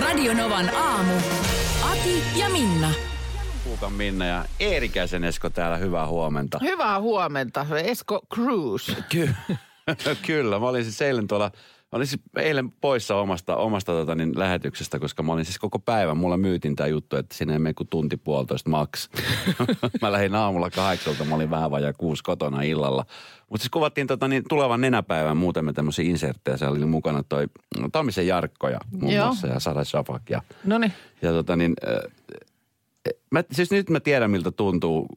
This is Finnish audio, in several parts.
Radionovan aamu. Ati ja Minna. Kuukan Minna ja Eerikäisen Esko täällä, hyvää huomenta. Hyvää huomenta, Esko Cruz. Ky- Kyllä, mä olin siis eilen tuolla, olin siis eilen poissa omasta, omasta tota, niin, lähetyksestä, koska mä olin siis koko päivän, mulla myytiin tämä juttu, että sinne ei mene kuin tunti puolitoista maks. mä lähdin aamulla kahdeksalta, mä olin vähän vajaa kuusi kotona illalla. Mutta siis kuvattiin tota, niin, tulevan nenäpäivän muutamia tämmöisiä inserttejä. Siellä oli mukana toi no, Tammisen Jarkko ja muun Joo. muassa ja Sara Shafak ja No niin. ja tota niin, äh, mä, siis nyt mä tiedän miltä tuntuu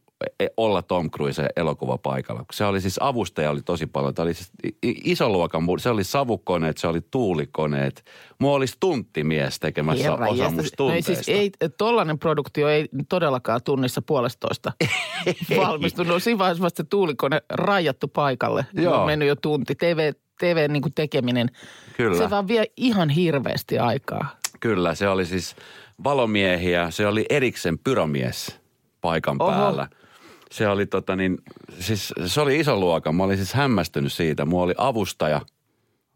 olla Tom Cruise elokuvapaikalla. Kun Se oli siis avustaja oli tosi paljon. Tämä oli siis iso luokan, se oli savukoneet, se oli tuulikoneet. Mua olisi tunttimies tekemässä Herra osa jästä. musta no ei, siis ei, tollainen produktio ei todellakaan tunnissa puolestoista valmistunut. No siinä vaiheessa vasta se tuulikone rajattu paikalle. Joo. On mennyt jo tunti. TV, TV niin kuin tekeminen. Kyllä. Se vaan vie ihan hirveästi aikaa. Kyllä, se oli siis valomiehiä, se oli Eriksen pyromies paikan Oho. päällä. Se oli tota niin, siis se oli iso luokan. Mä olin siis hämmästynyt siitä. Mulla oli avustaja.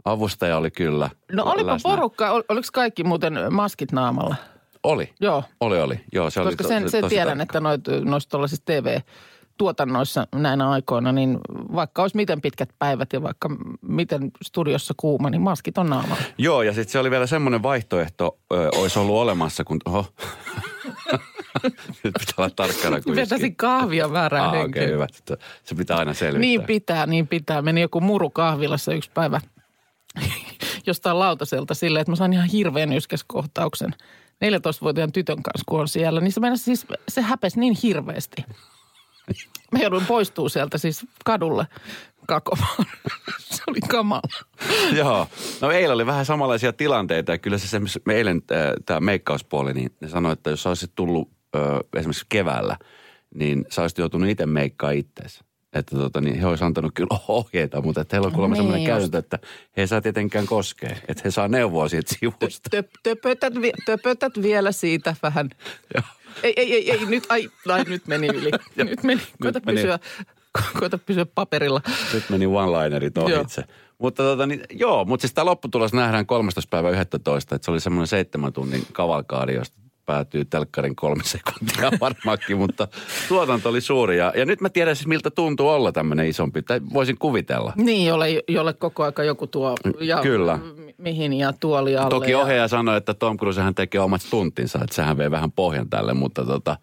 Avustaja oli kyllä No olipa läsnä. porukka, ol, oliko kaikki muuten maskit naamalla? Oli. Joo. Oli, oli. Joo, se oli Koska to- sen, sen tosi tiedän, tarkka. että noit, noissa tuollaisissa TV-tuotannoissa näinä aikoina, niin vaikka olisi miten pitkät päivät ja vaikka miten studiossa kuuma, niin maskit on naamalla. Joo, ja sitten se oli vielä semmoinen vaihtoehto, ö, olisi ollut olemassa, kun... Oho. Nyt pitää olla tarkkana kuin Vetäisin kahvia väärään Ah, okei, henkeen. hyvä. Se pitää aina selvittää. Niin pitää, niin pitää. Meni joku muru kahvilassa yksi päivä jostain lautaselta silleen, että mä sain ihan hirveän yskäskohtauksen 14-vuotiaan tytön kanssa, kun on siellä. Niin se, meinasi siis, se häpesi niin hirveästi. Mä jouduin poistuu sieltä siis kadulle kakomaan. se oli kamala. Joo. No eilen oli vähän samanlaisia tilanteita ja kyllä se, se me eilen tämä meikkauspuoli, niin ne sanoi, että jos olisit tullut ö, esimerkiksi keväällä, niin sä olisit joutunut itse meikkaa itseäsi. Että tota, niin he olisivat antanut kyllä ohjeita, mutta että heillä on kuulemma Niin sellainen käytäntö, että he ei saa tietenkään koskea. Että he saa neuvoa siitä sivusta. Töp, töpötät, vi- töpötät vielä siitä vähän. Ei, ei, ei, ei nyt, ai, ai, nyt meni yli. nyt meni, koita meni. pysyä, koita pysyä paperilla. Nyt meni one-linerit ohitse. Mutta tota, niin, joo, mutta siis tämä lopputulos nähdään 13. päivä 11. Että se oli semmoinen seitsemän tunnin kavalkaari, josta päätyy telkkarin kolme sekuntia varmaankin, mutta tuotanto oli suuri. Ja, ja nyt mä tiedän siis, miltä tuntuu olla tämmöinen isompi, tai voisin kuvitella. Niin, jolle, jolle koko aika joku tuo ja Kyllä. mi- mihin ja tuoli alle. Toki ja, ohjaaja sanoi, että Tom Cruise hän tekee omat stuntinsa, että sehän vei vähän pohjan tälle, mutta, tota,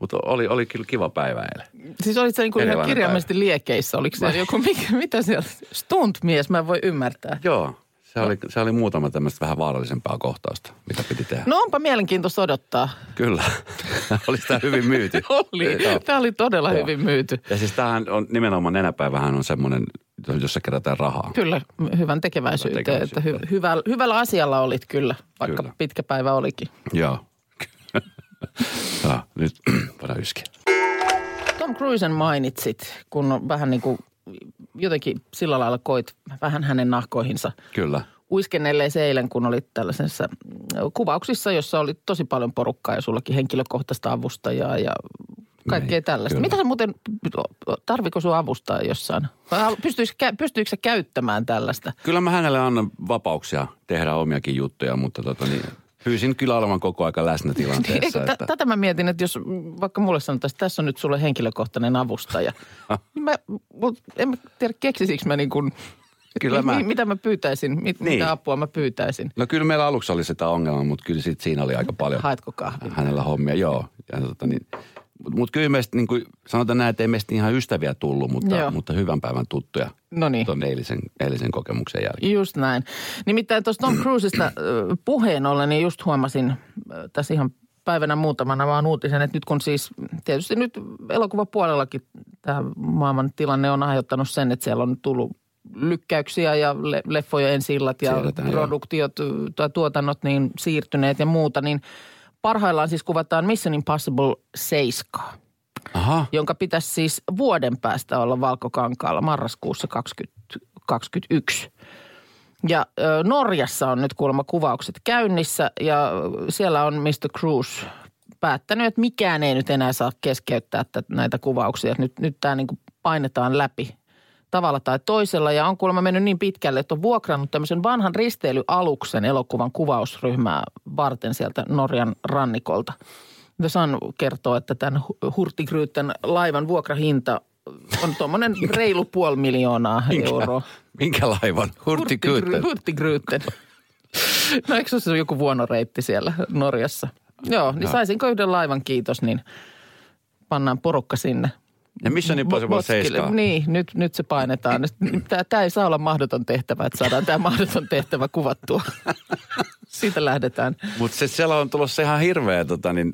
mutta oli, oli kyllä kiva päivä eilen. Siis olit se niin kuin ihan kirjaimellisesti liekeissä. Oliko se joku, mikä, mitä siellä, stuntmies, mä en voi ymmärtää. Joo, se oli, se oli muutama tämmöistä vähän vaarallisempaa kohtausta, mitä piti tehdä. No onpa mielenkiintoista odottaa. Kyllä, oli sitä hyvin myyty. Oli. Joo. Tämä oli todella Joo. hyvin myyty. Ja siis tämähän on nimenomaan nenäpäivähän on semmoinen, jossa kerätään rahaa. Kyllä, hyvän tekeväisyyteen. Hyvän Että tekeväisyyteen. hy, hyvällä, hyvällä asialla olit kyllä, vaikka Kyllä. pitkä päivä olikin. Joo. ja, nyt voidaan yskiä. Tom Cruisen mainitsit, kun on vähän niin kuin jotenkin sillä lailla koit vähän hänen nahkoihinsa Kyllä. uiskennelleen se eilen, kun olit tällaisessa mm, kuvauksissa, jossa oli tosi paljon porukkaa ja sullakin henkilökohtaista avustajaa ja kaikkea Niin, tällaista. kyllä. Mitä sä muuten, tarviko sun avustaa jossain? Pystyykö sä käyttämään tällaista? Kyllä mä hänelle annan vapauksia tehdä omiakin juttuja, mutta tota niin, pyysin kyllä olemaan koko aika läsnä tilanteessa. Että, tätä mä mietin, että jos vaikka mulle sanotaan, että tässä on nyt sulle henkilökohtainen avustaja, niin mä, en mä tiedä keksisikö mä niin kuin, Kyllä mä- mitä mä pyytäisin, mit, Niin. mitä apua mä pyytäisin. no kyllä meillä aluksi oli sitä ongelmaa, mutta kyllä sit siinä oli aika paljon Haetko kahvin? hänellä hommia. Joo. Ja tota niin, mutta mut kyllä meistä, niin kuin sanotaan näin, että ei meistä ihan ystäviä tullut, mutta, Joo. mutta hyvän päivän tuttuja No niin. tuon eilisen, eilisen kokemuksen jälkeen. Just näin. Nimittäin tuosta Tom Cruisesta puheen ollen, niin just huomasin tässä ihan päivänä muutamana vaan uutisen, että nyt kun siis tietysti nyt elokuvapuolellakin tämä maailman tilanne on aiheuttanut sen, että siellä on tullut lykkäyksiä ja le- leffojen ensillat ja Siirretään, produktiot tai tuotannot niin siirtyneet ja muuta, niin parhaillaan siis kuvataan Mission Impossible 7, Aha, jonka pitäisi siis vuoden päästä olla Valkokankaalla marraskuussa 2021. Ja Norjassa on nyt kuulemma kuvaukset käynnissä ja siellä on Mr. Cruise päättänyt, että mikään ei nyt enää saa keskeyttää näitä kuvauksia. Nyt, nyt tämä niin painetaan läpi tavalla tai toisella ja on kuulemma mennyt niin pitkälle, että on vuokrannut tämmöisen vanhan risteilyaluksen elokuvan kuvausryhmää varten sieltä Norjan rannikolta. The Sun kertoo, että tämän Hurtigryytten laivan vuokrahinta on tuommoinen reilu puoli miljoonaa euroa. minkä laivan? Hurtigruten. Hurtigryytten. No eikö se ole joku vuonoreitti siellä Norjassa? Joo, niin saisinko yhden laivan kiitos, niin pannaan porukka sinne. Ja Mission Impossible Boskille. 7. Niin, nyt, nyt se painetaan. Tämä ei saa olla mahdoton tehtävä, että saadaan tämä mahdoton tehtävä kuvattua. Siitä lähdetään. Mutta se siellä on tulossa ihan hirveä tota, niin,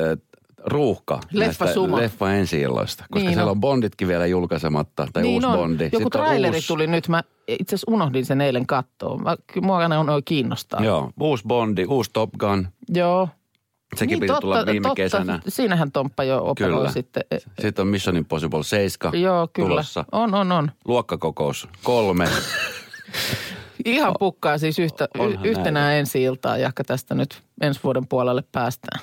äh, ruuhka Leffa suma. leffa ensi illoista, koska Niin siellä on. on Bonditkin vielä julkaisematta, tai uusi on. Bondi. Joku Sitten traileri uusi, tuli nyt. Mä itse asiassa unohdin sen eilen katsoa. Mä, mua aina on kiinnostaa. Joo, uusi Bondi, uusi Top Gun. Joo. Sekin niin, piti tulla viime totta. kesänä. Siinähän Tomppa jo operoi Kyllä. sitten. Sitten on Mission Impossible 7 Joo, kyllä. tulossa. On, on, on. Luokkakokous kolme. Ihan pukkaa siis yhtä, onhan yhtenä ensi iltaa, jahka tästä nyt ensi vuoden puolelle päästään.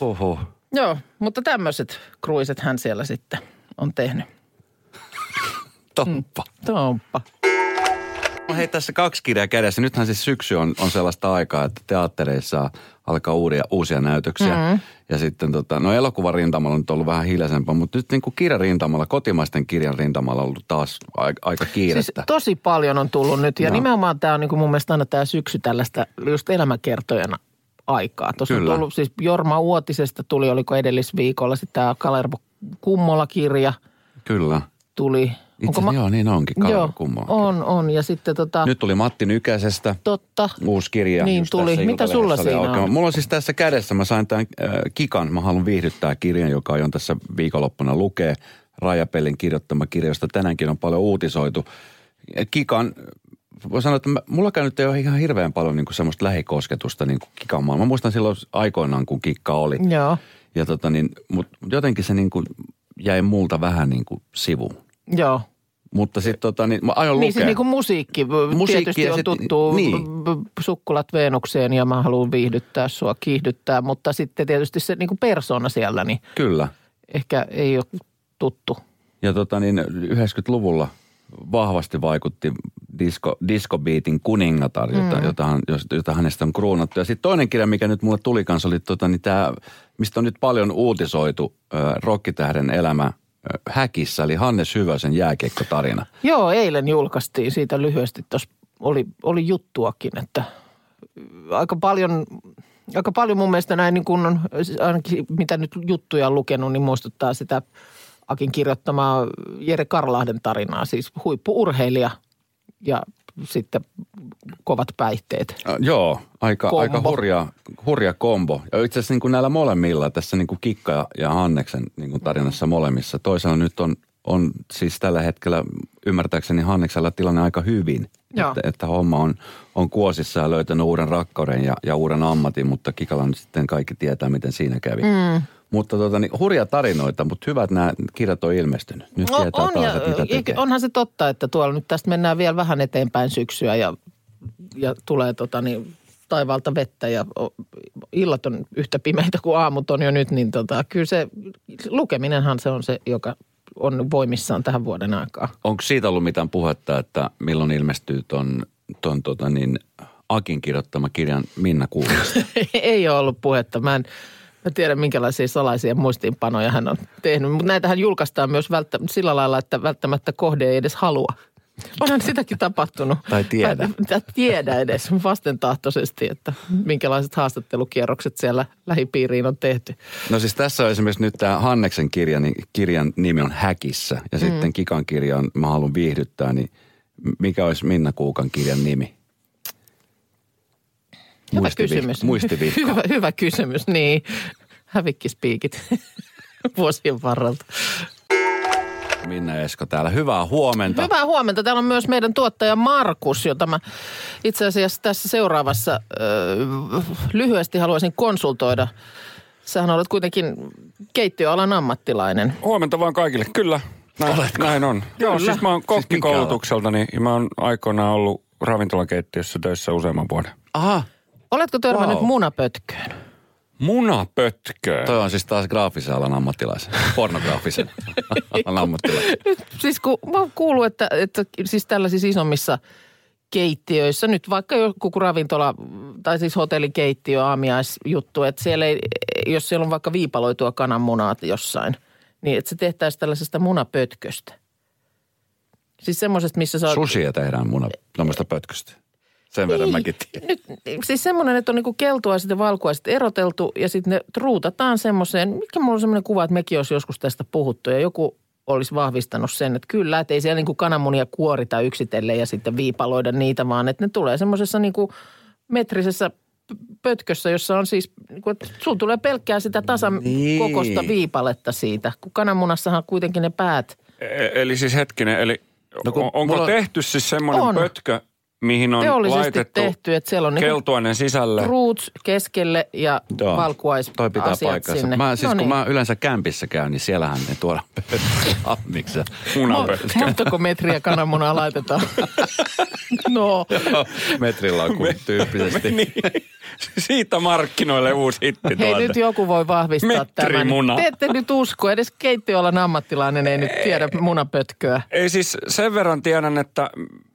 Huhhuh. Joo, mutta tämmöiset kruiset hän siellä sitten on tehnyt. Toppa. Tomppa. No hei, tässä kaksi kirjaa kädessä. Nythän siis syksy on, on sellaista aikaa, että teattereissa alkaa uusia, uusia näytöksiä. Mm-hmm. Ja sitten tota, no elokuvan rintamalla on nyt ollut vähän hiljaisempaa, mutta nyt niin kuin kirjan rintamalla, kotimaisten kirjan rintamalla on ollut taas aika, aika Siis kiirettä. tosi paljon on tullut nyt ja Joo. nimenomaan tämä on niin kuin mun mielestä aina tämä syksy tällaista just elämäkertojana aikaa. Tuossa on Kyllä. tullut siis Jorma Uotisesta tuli, oliko edellisviikolla sitten tämä Kalervo Kummola-kirja Kyllä. tuli. Itse asiassa joo, niin onkin. Kummola. on, on. Ja sitten tota, Nyt tuli Matti Nykäsestä totta, uusi kirja. Niin tuli. Mitä sulla siinä on? Mulla on siis tässä kädessä, mä sain tämän äh, Kikan, mä haluan viihdyttää kirjan, joka on tässä viikonloppuna lukee. Rajapellin kirjoittama kirja, josta tänäänkin on paljon uutisoitu. Kikan, voi sanoa, että mä, mulla nyt ei ole ihan hirveän paljon niin kuin semmoista lähikosketusta niin kuin Kikan maailmaan. Mä muistan silloin aikoinaan, kun Kikka oli. joo, Ja tota niin, mutta jotenkin se niin kuin jäi multa vähän niin kuin sivuun. joo. Mutta sitten tota niin, mä aion Niin lukea. siis niin kuin musiikki. Musiikki Tietysti ja on sit- tuttu niin. sukkulat Venukseen ja mä haluan viihdyttää sua, kiihdyttää. Mutta sitten tietysti se niin kuin persona siellä, niin Kyllä. ehkä ei ole tuttu. Ja tota niin, 90-luvulla vahvasti vaikutti disco, disco-beatin kuningatar, jota, mm. jota, jos- jota hänestä on kruunattu. Ja sitten toinen kirja, mikä nyt mulle tuli kanssa, oli tota, niin tämä, mistä on nyt paljon uutisoitu, äh, rokkitähden elämä häkissä, eli Hannes Hyvösen jääkiekkotarina. Joo, eilen julkaistiin siitä lyhyesti. Tuossa oli, oli juttuakin, että aika paljon, aika paljon mun mielestä näin niin kuin, ainakin mitä nyt juttuja on lukenut, niin muistuttaa sitä Akin kirjoittamaa Jere Karlahden tarinaa, siis huippuurheilija ja sitten kovat päihteet. Äh, joo, aika, Kombo. aika hurja, hurja kombo. Ja itse asiassa niin kuin näillä molemmilla, tässä niin kuin Kikka ja, Hanneksen niin kuin tarinassa molemmissa. Toisella nyt on, on siis tällä hetkellä ymmärtääkseni Hanneksella tilanne aika hyvin. Joo. Että, että homma on, on kuosissa ja löytänyt uuden rakkauden ja, ja uuden ammatin, mutta Kikalla nyt sitten kaikki tietää, miten siinä kävi. Mm. Mutta tota, niin, hurja tarinoita, mutta hyvät nämä kirjat on ilmestynyt. Nyt No, tietää on, taas, ja, että mitä eikö- tekee. onhan se totta, että tuolla nyt tästä mennään vielä vähän eteenpäin syksyä ja, ja tulee tota niin, taivaalta vettä ja illat on yhtä pimeitä kuin aamut on jo nyt, niin tota, kyllä se lukeminenhan se on se, joka on voimissaan tähän vuoden aikaan. Onko siitä ollut mitään puhetta, että milloin ilmestyy ton, ton tota niin, Akin kirjoittama kirjan Minna Kuulista? Ei ole ollut puhetta. Mä en mä tiedä, minkälaisia salaisia muistiinpanoja hän on tehnyt. Mutta näitähän julkaistaan myös välttä, sillä lailla, että välttämättä kohde ei edes halua. Onhan sitäkin tapahtunut. Tai tiedä. Mä tiedä edes vastentahtoisesti, että minkälaiset haastattelukierrokset siellä lähipiiriin on tehty. No siis tässä on esimerkiksi nyt tämä Hanneksen kirja, niin kirjan nimi on Häkissä. Ja Mm. sitten Kikan kirja on Mä haluan viihdyttää, niin mikä olisi Minna Kuukan kirjan nimi? Hyvä kysymys. Muistivihko. Hyvä, hyvä kysymys, niin. Hävikkispiikit vuosien varrelta. Minna Esko täällä. Hyvää huomenta. Hyvää huomenta. Täällä on myös meidän tuottaja Markus, jota mä itse asiassa tässä seuraavassa ö, lyhyesti haluaisin konsultoida. Sähän olet kuitenkin keittiöalan ammattilainen. Huomenta vaan kaikille. Kyllä, näin, näin on. Joo, Kyllä. siis mä oon kokkikoulutukseltani ja mä oon aikoinaan ollut ravintolakeittiössä töissä useamman vuoden. Aha, Oletko törmännyt Wow. munapötköön? Munapötköä. toi on siis taas graafisen alan ammattilaisen. Pornograafisen alan ammattilaisen. Nyt siis kun mä oon kuullut, että, että siis tällaisissa isommissa keittiöissä, nyt vaikka joku ravintola tai siis hotellikeittiö, aamiaisjuttu, että siellä ei, jos siellä on vaikka viipaloitua kananmunaa jossain, niin että se tehtäisiin tällaisesta munapötköstä. Siis semmoisesta, missä sä oot... Sushia tehdään muna, tuommoista pötköstä. Sen verran Ei, mäkin tiedän. Nyt, siis semmoinen, että on niinku keltuaiset ja valkuaiset eroteltu ja sitten ne truutataan semmoiseen, mikä mulla on semmoinen kuva, että mekin olisi joskus tästä puhuttu ja joku olisi vahvistanut sen, että kyllä, että ei siellä niinku kananmunia kuorita yksitellen ja sitten viipaloida niitä, vaan että ne tulee semmoisessa niinku metrisessä pötkössä, jossa on siis, niinku, että sulla tulee pelkkää sitä tasan Niin. kokosta viipaletta siitä, kun kananmunassahan kuitenkin ne päät E- eli siis hetkinen, eli No no, kun onko mulla- tehty siis semmoinen On. pötkö, mihin on teollisesti laitettu tehty, että siellä on niinku keltuainen sisälle? roots keskelle ja Joo, valkuais Toi pitää paikkansa. sinne. Mä, siis No kun niin. mä yleensä kämpissä käyn, niin siellähän ne tuodaan ammiksi. Munapötkö. Montako metriä kananmunaa laitetaan? no, Metrilaukun tyyppisesti. niin. Siitä markkinoille uusi hitti hei nyt joku voi vahvistaa tämän. Metrimuna. Te ette nyt usko, edes keittiöalan ammattilainen ei nyt tiedä munapötköä. Ei siis sen verran tiedän, että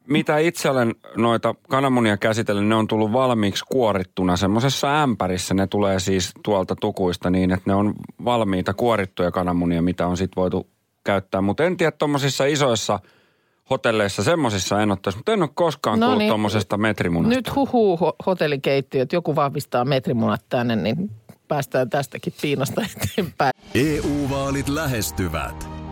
mitä itse olen noita kananmunia käsitellyt, ne on tullut valmiiksi kuorittuna semmoisessa ämpärissä. Ne tulee siis tuolta tukuista niin, että ne on valmiita kuorittuja kananmunia, mitä on sitten voitu käyttää. Mutta en tiedä tuommoisissa isoissa hotelleissa, semmoisissa en ottaisi, mutta en ole koskaan No kuullut niin. tuommoisesta metrimunasta. Nyt huhuu ho- hotellikeittiö, että joku vahvistaa metrimunat tänne, niin päästään tästäkin piinasta eteenpäin. EU-vaalit lähestyvät.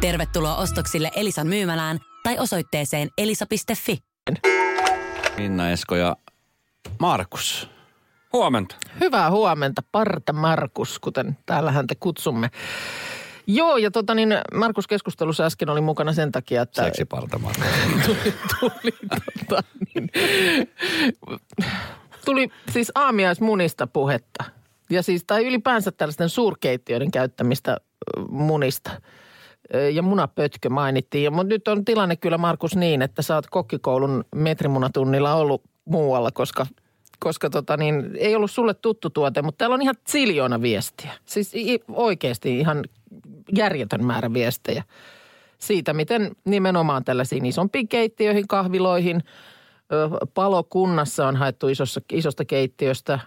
Tervetuloa ostoksille Elisan myymälään tai osoitteeseen elisa.fi. Minna Esko ja Markus. Huomenta. Hyvää huomenta, Parta Markus, kuten täällä häntä kutsumme. Joo, ja tota niin, Markus keskustelussa äsken oli mukana sen takia, että... Seksiparta Markus. tuli, tuli, tota, niin, tuli siis aamiaismunista puhetta. Ja siis, tai ylipäänsä tällaisten suurkeittiöiden käyttämistä munista. Ja munapötkö mainittiin. Mutta nyt on tilanne kyllä, Markus, niin, että sä oot kokkikoulun metrimunatunnilla ollut muualla, koska, koska tota niin, ei ollut sulle tuttu tuote, mutta täällä on ihan ziljoona viestiä. Siis oikeasti ihan järjetön määrä viestejä siitä, miten nimenomaan tällaisiin isompiin keittiöihin, kahviloihin, palokunnassa on haettu isossa, isosta keittiöstä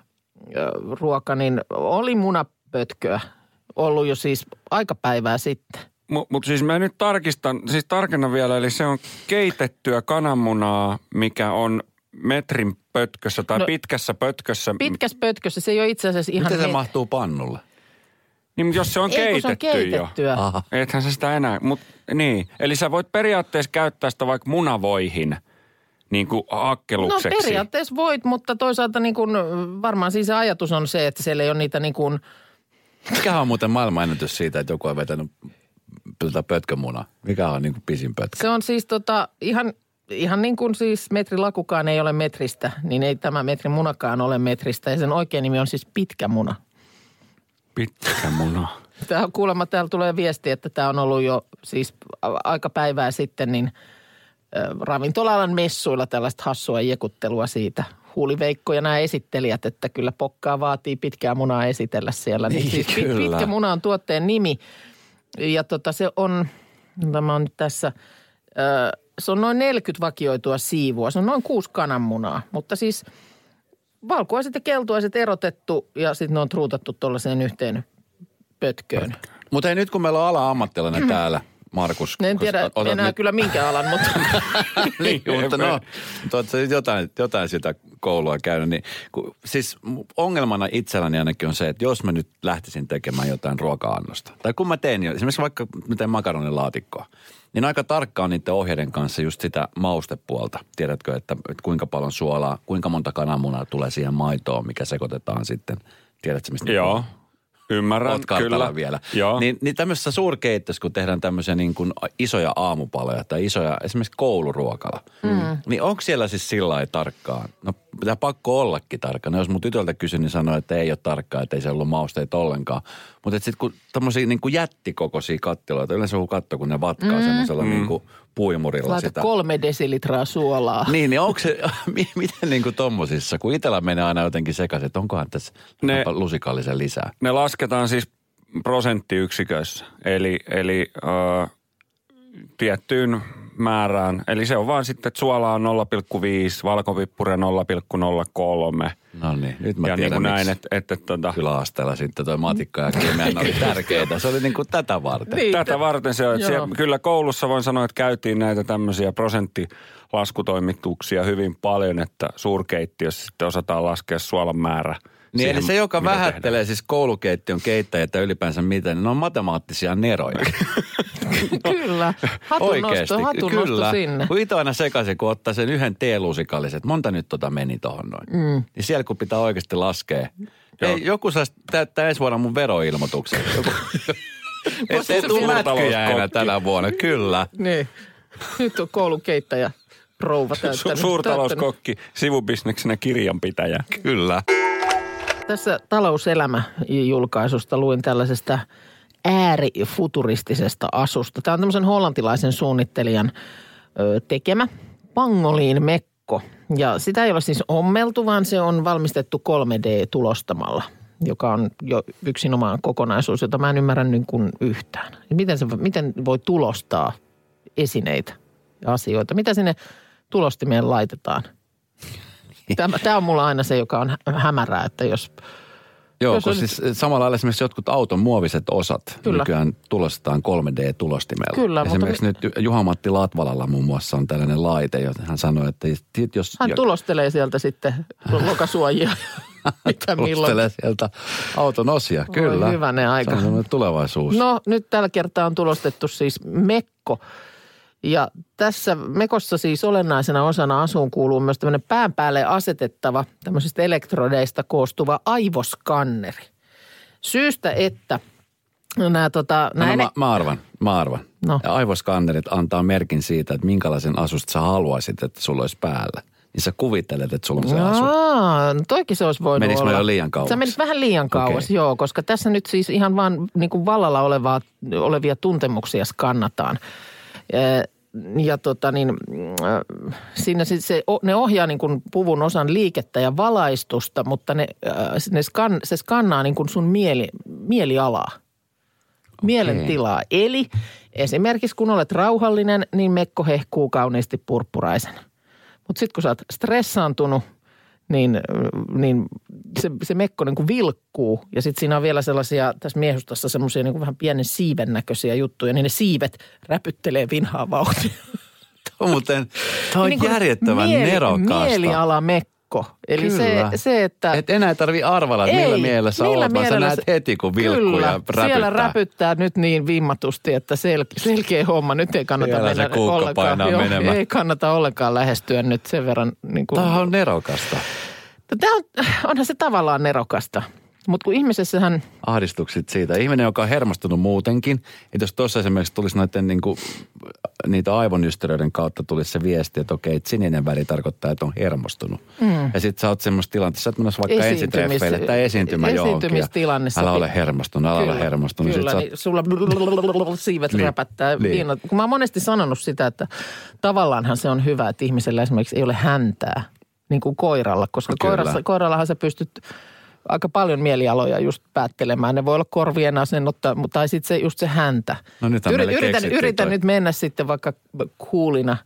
ruoka, niin oli munapötköä ollut jo siis aika päivää sitten. Mutta mut siis mä nyt tarkistan, siis tarkennan vielä, eli se on keitettyä kananmunaa, mikä on metrin pötkössä tai No, no, pitkässä pötkössä. Pitkässä pötkössä se ei ole itse asiassa ihan... Miten se met- mahtuu pannulle? Niin, mutta jos se on Ei, kun se on keitetty jo. keitettyä. Aha. Ethän se sitä enää, mut niin. Eli sä voit periaatteessa käyttää sitä vaikka munavoihin, niin kuin No hakkelukseksi. periaatteessa voit, mutta toisaalta niin kuin, varmaan siis se ajatus on se, että siellä ei ole niitä niin kuin, Mikä on muuten maailmanennätys siitä, että joku on vetänyt tätä pötkömunaa? Mikä on niin kuin pisin pötkö? Se on siis tota, ihan, ihan niin kuin siis metrilakukaan ei ole metristä, niin ei tämä metrimunakaan ole metristä. Ja sen oikea nimi on siis pitkä muna. Pitkä muna. Tämä on kuulemma, täällä tulee viesti, että tämä on ollut jo siis aika päivää sitten, niin ravintolalan messuilla tällaista hassua jekuttelua siitä. Huuliveikko ja nämä esittelijät, että kyllä pokkaa vaatii pitkää munaa esitellä siellä. Niin, siis pit- kyllä. pitkä muna on tuotteen nimi. Ja tota, se on, tämä on nyt tässä, se on noin 40 vakioitua siivua. Se on noin kuusi kananmunaa, mutta siis valkuaiset ja keltuaiset erotettu ja sitten ne on truutattu tuollaiseen yhteen pötköön. Mutta ei nyt kun meillä on ala-ammattilainen täällä, Markus. En tiedä otat enää nyt- kyllä minkä alan, mutta niin, mutta no, jotain, jotain sitä koulua käynyt. Niin, kun, siis ongelmana itselläni ainakin on se, että jos mä nyt lähtisin tekemään jotain ruoka-annosta, tai kun mä teen jo, esimerkiksi vaikka mä teen makaronilaatikkoa, niin aika tarkkaan niiden ohjeiden kanssa just sitä maustepuolta. Tiedätkö, että, että kuinka paljon suolaa, kuinka monta kananmunaa tulee siihen maitoon, mikä sekoitetaan sitten. Tiedätkö, mistä Joo, ymmärrän, Oot kyllä. vielä. Joo. Niin, niin tämmöisessä suurkeittössä, kun tehdään tämmöisiä niin kuin isoja aamupaloja tai isoja, esimerkiksi kouluruokala, mm. niin onko siellä siis sillä lailla tarkkaan? No pitää pakko ollakin tarkkaan. No, jos mun tytöltä kysyn, niin sanoo, että ei ole tarkkaa, että ei se ollut mausteita ollenkaan. Mutta sitten kun tämmöisiä niin kuin jättikokoisia kattiloita, yleensä joku katto, kun ne vatkaa mm. semmoisella niin kuin puimurilla laita sitä. kolme desilitraa suolaa. Niin, niin onko se, mi- miten niin kuin tommosissa, kun itsellä menee aina jotenkin sekaisin, että onkohan tässä Ne- lusikallisen lisää. Ne lasketaan siis prosenttiyksiköissä, eli, eli ö, tiettyyn määrään. Eli se on vaan sitten, että suolaa on 0,5, valkovippuria 0,03. No niin, nyt mä ja niin tiedän, kuin näin, että, että, että tota, yläasteella sitten toi matikka ja kemian oli tärkeitä. Se oli niin kuin tätä varten. Niin, Tätä tä- varten se on. Siellä, kyllä koulussa voin sanoa, että käytiin näitä tämmöisiä prosenttilaskutoimituksia hyvin paljon, että suurkeittiössä sitten osataan laskea suolan määrä. Niin siihen, eli se, joka mitä vähättelee siis koulukeittiön keittäjät ylipäänsä miten, niin ne on matemaattisia neroja. Kyllä. Hatunnosto, hatunnosto kyllä. sinne. Kun itse aina sekaisin, kun ottaa sen yhden teelusikallisen, että monta nyt tota meni tohon noin. Mm. Niin siellä kun pitää oikeasti laskea. Ei, joku saisi täyttää ensi vuonna mun veroilmoituksen. Joku, että ei tule mätkyjä enää tänä vuonna, kyllä. Niin. Nyt on koulukeittäjä rouva Su- täyttänyt. suurtalouskokki, sivubisneksenä kirjanpitäjä. Kyllä. Tässä talouselämä-julkaisusta luin tällaisesta äärifuturistisesta asusta. Tämä on tämmöisen hollantilaisen suunnittelijan tekemä Pangoliin Mekko. Ja sitä ei ole siis ommeltu, vaan se on valmistettu 3D-tulostamalla, joka on jo yksinomaan kokonaisuus, jota mä en ymmärrä niin kuin yhtään. Miten, se, miten voi tulostaa esineitä ja asioita? Mitä sinne tulostimeen laitetaan? Tämä, tämä on mulla aina se, joka on hä- hämärää, että jos Joo, Jos kun on- siis samalla lailla esimerkiksi jotkut auton muoviset osat Kyllä. nykyään tulostetaan 3D-tulostimella. Kyllä, mutta Esimerkiksi nyt Juha-Matti Latvalalla muun muassa on tällainen laite, jota hän sanoi, että jos hän tulostelee sieltä sitten lokasuojia. Mitä milloin. sieltä auton osia, kyllä. hyvänen aika. Se on tulevaisuus. No nyt tällä kertaa on tulostettu siis Mekko. Ja tässä Mekossa siis olennaisena osana asuun kuuluu myös tämmöinen pään päälle asetettava tämmöisistä elektrodeista koostuva aivoskanneri. Syystä, että nämä tota, No, nämä mä, mä arvan, mä arvan. No. Ja aivoskannerit antaa merkin siitä, että minkälaisen asusta sä haluaisit, että sulla olisi päällä. Niin sä kuvittelet, että sulla on se asu. Aa, no toikin se olisi voinut Menikö mä olla. jo liian kauas? Sä menit vähän liian kauas, Okei. joo, koska tässä nyt siis ihan vaan niin kuin vallalla olevaa, olevia tuntemuksia skannataan. Ja tota niin, äh, siinä siis se, ne ohjaa niin kuin puvun osan liikettä ja valaistusta, mutta ne, ne skan, se skannaa niin kuin sun mieli, mielialaa, mielentilaa. Eli esimerkiksi kun olet rauhallinen, niin mekko hehkuu kauniisti purppuraisen. Mutta sitten kun sä oot stressaantunut, niin, niin se, se mekko niin kuin vilkkuu. Ja sitten siinä on vielä sellaisia, tässä miehustassa semmoisia niin vähän pienen siiven näköisiä juttuja, niin ne siivet räpyttelee vinhaa vauhtia. On muuten, tämä on Niin kuin järjettömän mieli- nerokasta. Mielialamekko. Eli se, Kyllä. se, että... Et enää tarvi arvalla, että millä mielessä millä olet, vaan sä mielellä näet se- heti, kun vilkkuu Kyllä, ja räpyttää. siellä räpyttää nyt niin vimmatusti, että sel, selkeä homma. Nyt ei kannata Siellä se mennä ollenkaan. painaa menemään. ei kannata ollenkaan lähestyä nyt sen verran. Niin kuin, Tämä on nerokasta. Tämä on, onhan se tavallaan nerokasta. Mutta kun ihmisessähän, Ahdistukset siitä. Ihminen, joka on hermostunut muutenkin, että jos tuossa esimerkiksi tulisi noiden niin kuin niitä aivonystyröiden kautta tulisi se viesti, että okei, että sininen väri tarkoittaa, että on hermostunut. Mm. Ja sitten sä oot semmoisessa tilanteessa, oot menossa vaikka Esiintymis- ensitreffeille tai esiintymä esiintymistilanne Älä ole hermostunut, älä ole hermostunut. Kyllä, niin oot- sulla siivet Niin, räpättää. niin. Kun mä oon monesti sanonut sitä, että tavallaanhan se on hyvä, että ihmisellä esimerkiksi ei ole häntää, niin kuin koiralla. Koska koirassa, koirallahan sä pystyt aika paljon mielialoja just päättelemään. Ne voi olla korvien asennutta, mutta tai sitten se, just se häntä. No nythän meille yritän yritän toi. nyt mennä sitten vaikka kuulina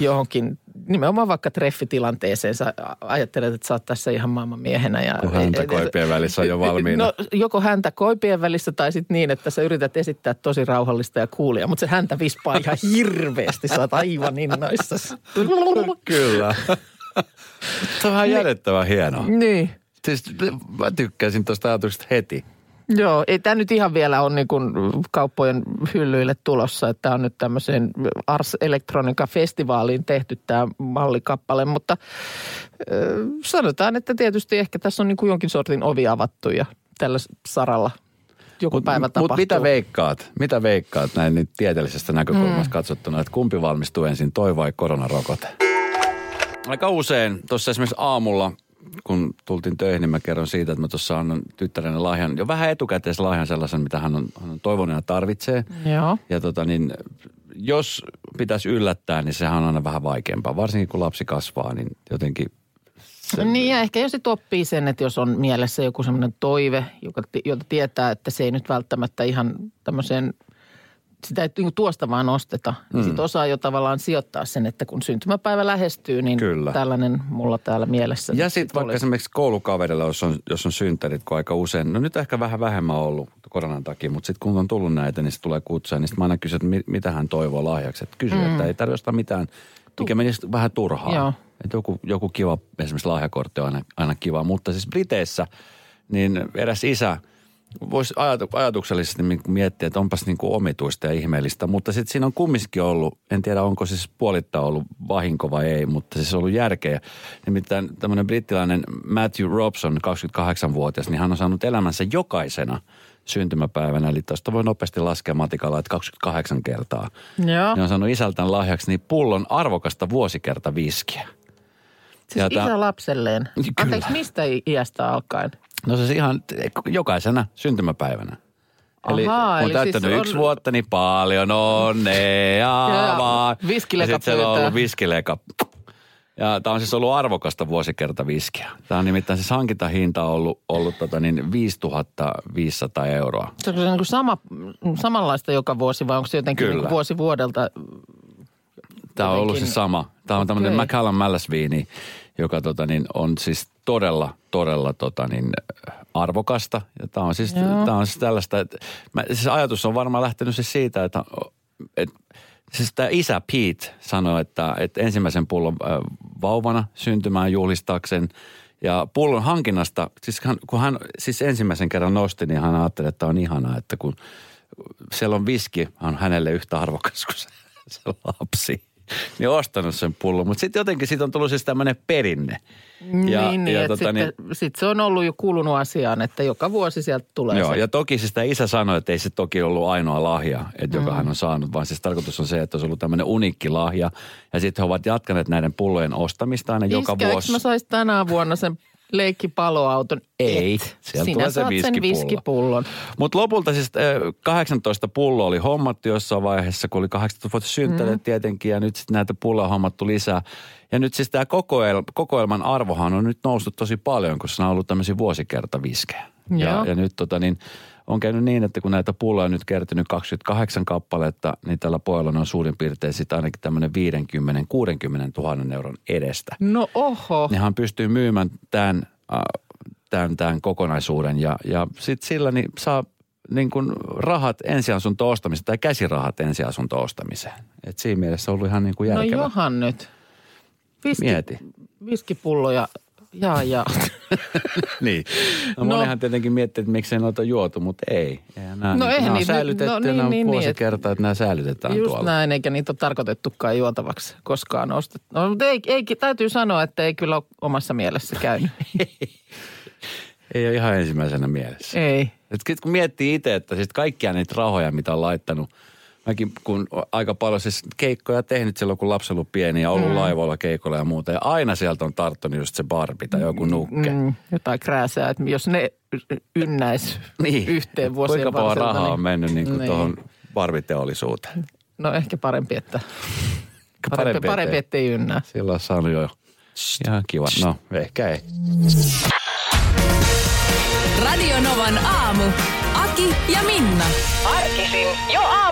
johonkin, nimenomaan vaikka treffitilanteeseen. Sä ajattelet, että sä oot tässä ihan maailman miehenä. Ja, Kun häntä koipien välissä on jo valmiina. No joko häntä koipien välissä tai sitten niin, että sä yrität esittää tosi rauhallista ja kuulia, mutta se häntä vispaa ihan hirveästi. Sä oot aivan innoissasi. Kyllä. Se on järjettävän hienoa. niin. Siis mä tykkäsin tuosta ajatuksesta heti. Joo, ei tämä nyt ihan vielä ole niin kuin kauppojen hyllyille tulossa, että tämä on nyt tämmöiseen Ars Electronica Festivaaliin tehty tämä mallikappale, mutta ö, sanotaan, että tietysti ehkä tässä on niin kuin jonkin sortin ovi avattu ja tällä saralla joku Mut- päivä tapahtuu. Mutta mitä veikkaat? Mitä veikkaat näin nyt tieteellisestä näkökulmasta mm. katsottuna, että kumpi valmistuu ensin, toi vai koronarokote? Aika usein, tuossa esimerkiksi aamulla, kun tultiin töihin, niin mä kerron siitä, että mä tuossa annan tyttäreni lahjan, jo vähän etukäteislahjan sellaisen, mitä hän on, hän on toivonut ja tarvitsee. Joo. Ja tota niin, jos pitäisi yllättää, niin sehän on aina vähän vaikeampaa. Varsinkin kun lapsi kasvaa, niin jotenkin Se... Niin ja ehkä jos sit oppii sen, että jos on mielessä joku semmoinen toive, joka, jota tietää, että se ei nyt välttämättä ihan tämmöiseen, sitä ei niin tuosta vaan osteta. Mm. Niin sit osaa jo tavallaan sijoittaa sen, että kun syntymäpäivä lähestyy, niin Kyllä. tällainen mulla täällä mielessä. Ja sitten vaikka olisi. esimerkiksi koulukaverilla, jos on, jos on synttärit, kun aika usein, no nyt ehkä vähän vähemmän ollut koronan takia, mutta sitten kun on tullut näitä, niin se tulee kutsuja, niin sitten mä aina kysyn, että mi- mitä hän toivoo lahjaksi. Että kysy, mm. että ei tarvitse ostaa mitään, mikä menisi vähän turhaa. Joo. Että joku, joku kiva, esimerkiksi lahjakortti on aina, aina kiva, mutta siis Briteissä, niin eräs isä voisi ajatu, ajatuksellisesti miettiä, että onpas niin kuin omituista ja ihmeellistä, mutta sitten siinä on kumminkin ollut, en tiedä onko siis puolittain ollut vahinko vai ei, mutta siis on ollut järkeä. Nimittäin tämmöinen brittiläinen Matthew Robson, 28-vuotias, niin hän on saanut elämänsä jokaisena syntymäpäivänä, eli tuosta voi nopeasti laskea matikalla, että 28 kertaa. Joo. Niin on saanut isältään lahjaksi niin pullon arvokasta vuosikerta viskiä. Siis ja isä lapselleen. Kyllä. Anteeksi, mistä iästä alkaen? No se ihan jokaisena syntymäpäivänä. Eli Ahaa, kun on eli täyttänyt siis on- yksi vuotta, niin paljon onnea vaan. viskileka Ja sitten siellä on ollut viskileka. Ja tämä on siis ollut arvokasta vuosikerta viskiä. Tämä on nimittäin siis hankintahinta ollut, ollut tota niin 5500 euroa. Se on se niin kuin sama, samanlaista joka vuosi vai onko se jotenkin Kyllä. niin kuin vuosi vuodelta? Tämä on ollut se sama. Tämä on tämmöinen Okei. Macallan Mallasviini, joka tota niin, on siis todella, todella tota niin, arvokasta. Ja tämä on siis, tämä on siis tällaista, että mä, siis ajatus on varmaan lähtenyt siis siitä, että, että siis tämä isä Pete sanoi, että, että ensimmäisen pullon vauvana syntymään juhlistaakseen ja pullon hankinnasta, siis hän, kun hän siis ensimmäisen kerran nosti, niin hän ajatteli, että on ihanaa, että kun siellä on viski, on hänelle yhtä arvokas kuin se, se lapsi. Niin ostanut sen pullon, mutta sitten jotenkin siitä on tullut siis tämmöinen perinne. Ja, niin, niin ja että tota sitten, niin, sit se on ollut jo kulunut asiaan, että joka vuosi sieltä tulee Joo, se. ja toki siis tämä isä sanoi, että ei se toki ollut ainoa lahja, että joka hän on saanut, vaan siis tarkoitus on se, että olisi ollut tämmöinen uniikki lahja. Ja sitten he ovat jatkaneet näiden pullojen ostamista aina joka Iskä, eikö vuosi. mä sais tänä vuonna sen leikkipaloauton? Ei, Et. sieltä Sinä tulee se saat sen viskipullo. viskipullon. Mutta lopulta siis äh, 18 pulloa oli hommattu jossain vaiheessa, kun oli 18 vuotta synttäreet mm. tietenkin, ja nyt sitten näitä pulloja on hommattu lisää. Ja nyt siis tämä kokoel, kokoelman arvohan on nyt noussut tosi paljon, koska nämä on ollut tämmöisiä vuosikertaviskejä. Ja, ja nyt tota niin, on käynyt niin, että kun näitä pulloja on nyt kertynyt 28 kappaletta, niin tällä pojalla on suurin piirtein sitten ainakin tämmöinen 50-60 000 euron edestä No oho. niin hän pystyy myymään tämän, äh, tämän, tämän kokonaisuuden ja, ja sitten sillä niin saa niin kuin rahat ensiasunto ostamiseen tai käsirahat ensiasunto ostamiseen. Et siinä mielessä on ollut ihan niin kuin No järkevä. johan nyt. Viski, Mieti. Viskipulloja. Jaa, jaa. niin. No, No. monihan tietenkin miettii, että miksei noita juotu, mutta ei. Eihän nämä, No niin, eihän niitä säilytetty no niin, nämä on niin, niin, vuosikerta, että nämä säilytetään Just tuolla. näin, eikä niitä ole tarkoitettukaan juotavaksi koskaan ostettu. No, mutta ei, ei, täytyy sanoa, että ei kyllä ole omassa mielessä käynyt. Ei ole ihan ensimmäisenä mielessä. ei. Et kun miettii itse, että siis kaikkia niitä rahoja, mitä on laittanut mäkin kun aika paljon siis keikkoja tehnyt silloin, kun lapsi ollut pieni ja ollut mm. laivoilla keikoilla ja muuta. Ja aina sieltä on tarttunut just se Barbie tai joku nukke. Mm. Mm, jotain krääsää, että jos ne ynnäis Niin. yhteen vuosien Kuinka paljon rahaa on niin- mennyt niin kuin niin. tuohon Barbie-teollisuuteen? No ehkä parempi, että parempi, Parempi, parempi ettei. ettei ynnää. Silloin on saanut jo ihan kiva. No, ehkä ei. Radio Novan aamu. Aki ja Minna. Arkisin jo aamu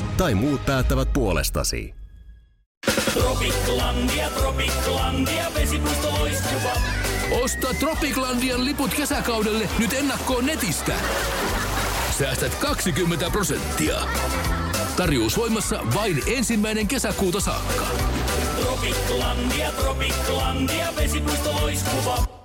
Tai muut päättävät puolestasi. Osta Tropiclandian liput kesäkaudelle nyt ennakkoon netistä. Säästät 20 prosenttia. Tarjous voimassa vain ensimmäinen kesäkuuta saakka. Tropiklandia, Tropiklandia, vesipuisto loiskuva.